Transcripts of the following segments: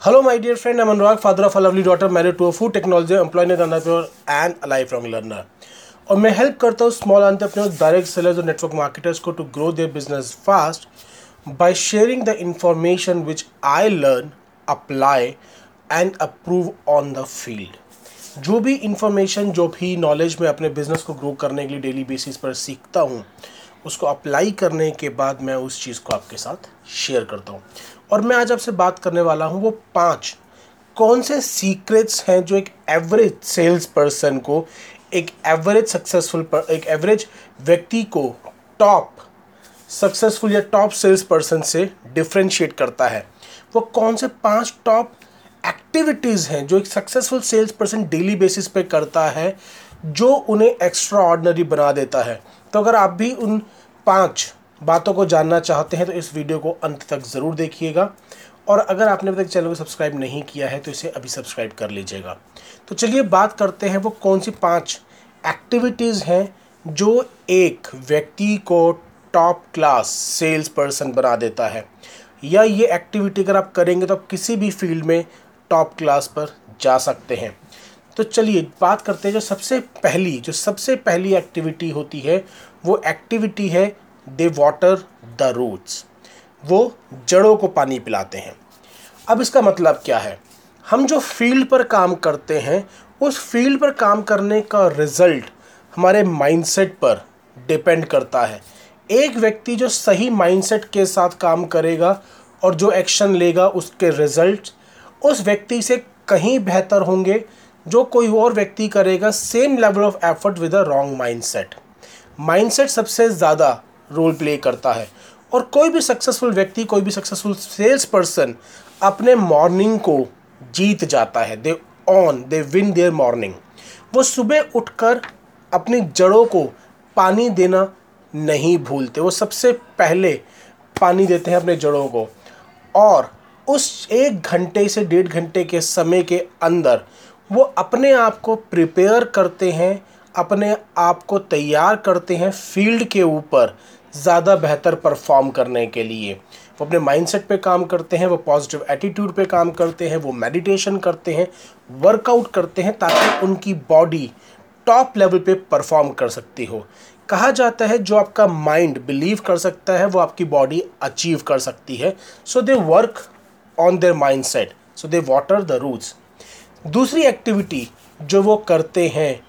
Hello, my dear friend. I'm Anurag, father of a lovely daughter, married to a food technology employee in entrepreneur and a. और मैं help करता हूँ small entrepreneurs direct sellers और network marketers को to grow their business fast by sharing the information which I learn apply and approve on the field जो भी information जो भी नॉलेज मैं अपने बिज़नेस को ग्रो करने के लिए डेली बेसिस पर सीखता हूँ उसको अप्लाई करने के बाद मैं उस चीज़ को आपके साथ शेयर करता हूँ। और मैं आज आपसे बात करने वाला हूँ वो पाँच कौन से सीक्रेट्स हैं जो एक एवरेज सेल्स पर्सन को, एक एवरेज सक्सेसफुल एक एवरेज व्यक्ति को टॉप सक्सेसफुल या टॉप सेल्स पर्सन से डिफ्रेंशिएट करता है। वो कौन से पाँच टॉप एक्टिविटीज़ हैं जो एक successful sales person daily basis पे करता है, जो उन्हें एक्स्ट्रा ऑर्डनरी बना देता है? तो अगर आप भी उन पाँच बातों को जानना चाहते हैं तो इस वीडियो को अंत तक ज़रूर देखिएगा। और अगर आपने अभी तक चैनल को सब्सक्राइब नहीं किया है तो इसे अभी सब्सक्राइब कर लीजिएगा। तो चलिए बात करते हैं, वो कौन सी पाँच एक्टिविटीज़ हैं जो एक व्यक्ति को टॉप क्लास सेल्स पर्सन बना देता है? या ये एक्टिविटी अगर आप करेंगे तो आप किसी भी फ़ील्ड में टॉप क्लास पर जा सकते हैं। तो चलिए बात करते हैं जो सबसे पहली, जो सबसे पहली एक्टिविटी होती है, वो एक्टिविटी है दे वाटर द रूट्स वो जड़ों को पानी पिलाते हैं। अब इसका मतलब क्या है? हम जो फ़ील्ड पर काम करते हैं, उस फ़ील्ड पर काम करने का रिज़ल्ट हमारे माइंडसेट पर डिपेंड करता है। एक व्यक्ति जो सही माइंडसेट के साथ काम करेगा और जो एक्शन लेगा, उसके रिज़ल्ट उस व्यक्ति से कहीं बेहतर होंगे जो कोई और व्यक्ति करेगा same level of effort with a wrong mindset mindset सबसे ज़्यादा रोल प्ले करता है। और कोई भी सक्सेसफुल व्यक्ति, कोई भी सक्सेसफुल सेल्स पर्सन अपने मॉर्निंग को जीत जाता है। They on they win their morning वो सुबह उठकर अपनी जड़ों को पानी देना नहीं भूलते। वो सबसे पहले पानी देते हैं अपने जड़ों को। और उस एक घंटे से डेढ़ घंटे के समय के अंदर वो अपने आप को प्रिपेयर करते हैं, अपने आप को तैयार करते हैं फ़ील्ड के ऊपर ज़्यादा बेहतर परफॉर्म करने के लिए। वो अपने माइंडसेट पे काम करते हैं, वो पॉजिटिव एटीट्यूड पे काम करते हैं, वो मेडिटेशन करते हैं वर्कआउट करते हैं ताकि उनकी बॉडी टॉप लेवल पे परफॉर्म कर सकती हो। कहा जाता है जो आपका माइंड बिलीव कर सकता है, वो आपकी बॉडी अचीव कर सकती है। So they work on their mind set so they water the roots दूसरी एक्टिविटी जो वो करते हैं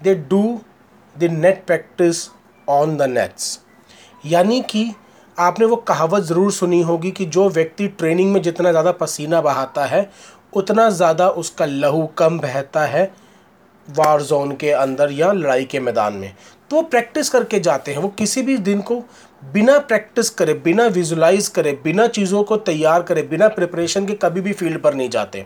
they do the net practice on the nets यानी कि आपने वो कहावत ज़रूर सुनी होगी कि जो व्यक्ति ट्रेनिंग में जितना ज़्यादा पसीना बहाता है, उतना ज़्यादा उसका लहू कम बहता है वार जोन के अंदर या लड़ाई के मैदान में। तो वो प्रैक्टिस करके जाते हैं, वो किसी भी दिन को बिना प्रैक्टिस करे, बिना विजुलाइज करे, बिना चीज़ों को तैयार करे, बिना प्रिपरेशन के कभी भी फ़ील्ड पर नहीं जाते।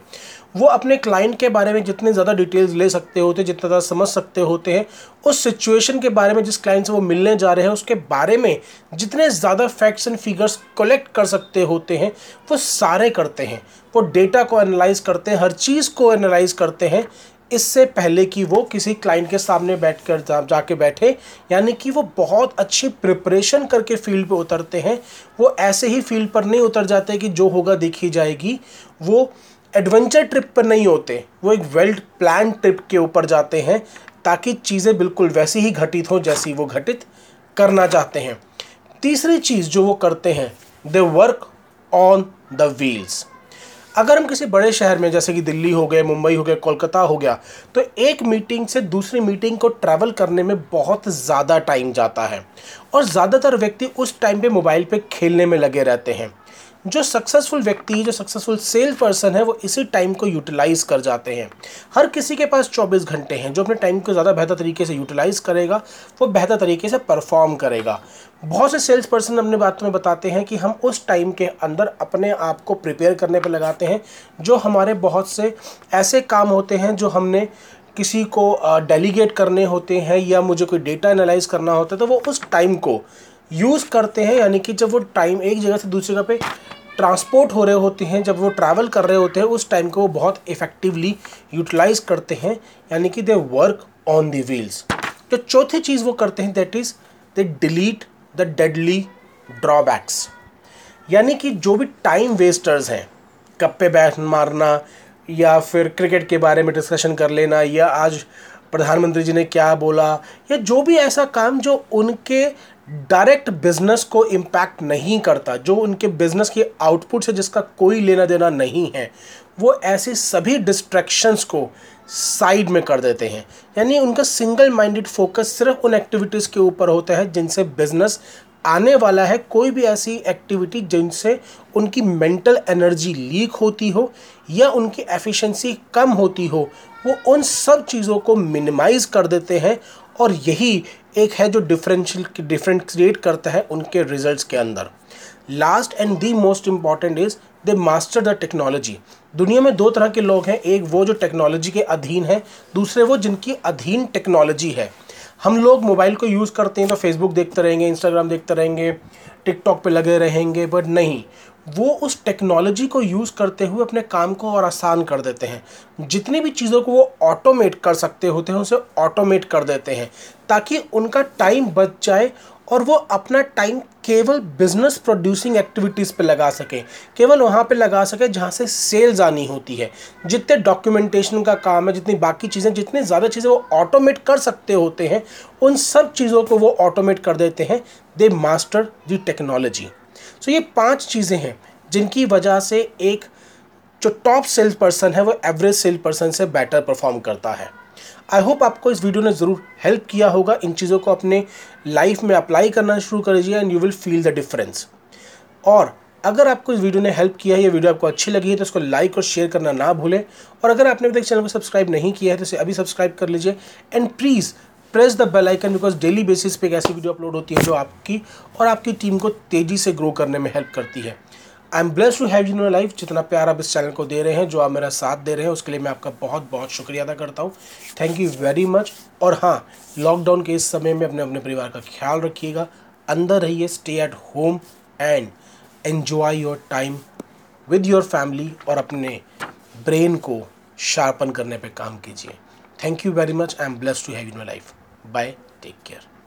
वो अपने क्लाइंट के बारे में जितने ज़्यादा डिटेल्स ले सकते होते हैं जितना ज़्यादा समझ सकते होते हैं, उस सिचुएशन के बारे में जिस क्लाइंट से वो मिलने जा रहे हैं, उसके बारे में जितने ज़्यादा फैक्ट्स एंड फिगर्स कलेक्ट कर सकते होते हैं, वो सारे करते हैं। वो डेटा को एनालाइज करते हैं, हर चीज़ को एनालाइज करते हैं इससे पहले कि वो किसी क्लाइंट के सामने बैठ कर जा, जाके बैठे, यानी कि वो बहुत अच्छी प्रिपरेशन करके फ़ील्ड पे उतरते हैं, वो ऐसे ही फ़ील्ड पर नहीं उतर जाते कि जो होगा देखी जाएगी। वो एडवेंचर ट्रिप पर नहीं होते, वो एक वेल्ड प्लान ट्रिप के ऊपर जाते हैं, ताकि चीज़ें बिल्कुल वैसी ही घटित हों जैसी वो घटित करना चाहते हैं। तीसरी चीज़ जो वो करते हैं they work on the wheels अगर हम किसी बड़े शहर में, जैसे कि दिल्ली हो गए, मुंबई हो गया कोलकाता हो गया तो एक मीटिंग से दूसरी मीटिंग को ट्रैवल करने में बहुत ज़्यादा टाइम जाता है। और ज़्यादातर व्यक्ति उस टाइम पे मोबाइल पे खेलने में लगे रहते हैं। जो सक्सेसफुल व्यक्ति, जो सक्सेसफुल सेल पर्सन है, वो इसी टाइम को यूटिलाइज कर जाते हैं। हर किसी के पास 24 घंटे हैं, जो अपने टाइम को ज़्यादा बेहतर तरीके से यूटिलाइज करेगा, वो बेहतर तरीके से परफॉर्म करेगा। बहुत से सेल्स पर्सन अपने बातों में बताते हैं कि हम उस टाइम के अंदर अपने आप को प्रिपेयर करने पर लगाते हैं, जो हमारे बहुत से ऐसे काम होते हैं, जो हमने किसी को डेलीगेट करने होते हैं या मुझे कोई डेटा एनालाइज करना होता है तो वो उस टाइम को यूज़ करते हैं, यानी कि जब वो टाइम एक जगह से दूसरी जगह पे ट्रांसपोर्ट हो रहे होते हैं, जब वो ट्रैवल कर रहे होते हैं, उस टाइम को वो बहुत इफ़ेक्टिवली यूटिलाइज करते हैं, यानी कि they work on the wheels जो चौथी चीज़ वो करते हैं that is they delete the deadly drawbacks यानी कि जो भी टाइम वेस्टर्स हैं कप पे बैठ मारना, या फिर क्रिकेट के बारे में डिस्कशन कर लेना, या आज प्रधानमंत्री जी ने क्या बोला, या जो भी ऐसा काम जो उनके डायरेक्ट बिज़नेस को इम्पैक्ट नहीं करता, जो उनके बिज़नेस के आउटपुट से जिसका कोई लेना देना नहीं है, वो ऐसे सभी डिस्ट्रैक्शंस को साइड में कर देते हैं। यानी उनका सिंगल माइंडेड फोकस सिर्फ़ उन एक्टिविटीज़ के ऊपर होता है जिनसे बिज़नेस आने वाला है। कोई भी ऐसी एक्टिविटी जिनसे उनकी मेंटल एनर्जी लीक होती हो या उनकी एफिशिएंसी कम होती हो वो उन सब चीज़ों को मिनिमाइज कर देते हैं और यही एक है जो डिफरेंशियल डिफरेंट क्रिएट करता है उनके रिजल्ट्स के अंदर। Last and the most important is they master the technology दुनिया में दो तरह के लोग हैं, एक वो जो टेक्नोलॉजी के अधीन है, दूसरे वो जिनकी अधीन टेक्नोलॉजी है। हम लोग मोबाइल को यूज़ करते हैं तो फेसबुक देखते रहेंगे इंस्टाग्राम देखते रहेंगे टिकटॉक पे लगे रहेंगे बट नहीं। वो उस टेक्नोलॉजी को यूज़ करते हुए अपने काम को और आसान कर देते हैं। जितनी भी चीज़ों को वो ऑटोमेट कर सकते होते हैं, उसे ऑटोमेट कर देते हैं, ताकि उनका टाइम बच जाए और वो अपना टाइम केवल बिज़नेस प्रोड्यूसिंग एक्टिविटीज़ पे लगा सकें। केवल वहाँ पे लगा सकें जहाँ से सेल्स आनी होती है। जितने डॉक्यूमेंटेशन का काम है, जितनी बाकी चीज़ें, जितनी ज़्यादा चीज़ें वो ऑटोमेट कर सकते होते हैं, उन सब चीज़ों को वो ऑटोमेट कर देते हैं। They master the technology so ये पाँच चीज़ें हैं, जिनकी वजह से एक जो टॉप सेल्स पर्सन है, वो एवरेज सेल्स पर्सन से बेटर परफॉर्म करता है। आई होप आपको इस वीडियो ने ज़रूर हेल्प किया होगा। इन चीज़ों को अपने लाइफ में अप्लाई करना शुरू कर दीजिए and you will feel the difference और अगर आपको इस वीडियो ने हेल्प किया है, ये वीडियो आपको अच्छी लगी है तो उसको लाइक और शेयर करना ना भूलें। और अगर आपने अभी तक चैनल को सब्सक्राइब नहीं किया है तो इसे अभी सब्सक्राइब कर लीजिए। And please press the bell icon because daily basis पे एक ऐसी वीडियो अपलोड होती है जो आपकी और आपकी टीम को तेज़ी से ग्रो करने में हेल्प करती है। I am bless to have you no life जितना प्यार आप इस चैनल को दे रहे हैं, जो आप मेरा साथ दे रहे हैं, उसके लिए मैं आपका बहुत बहुत शुक्रिया अदा करता हूँ। थैंक यू वेरी मच और हाँ लॉकडाउन के इस समय में अपने अपने परिवार का ख्याल रखिएगा। अंदर रहिए stay at home and enjoy your time with your family और अपने ब्रेन को शार्पन करने पर काम कीजिए। Thank you very much I am bless to have in my life bye take care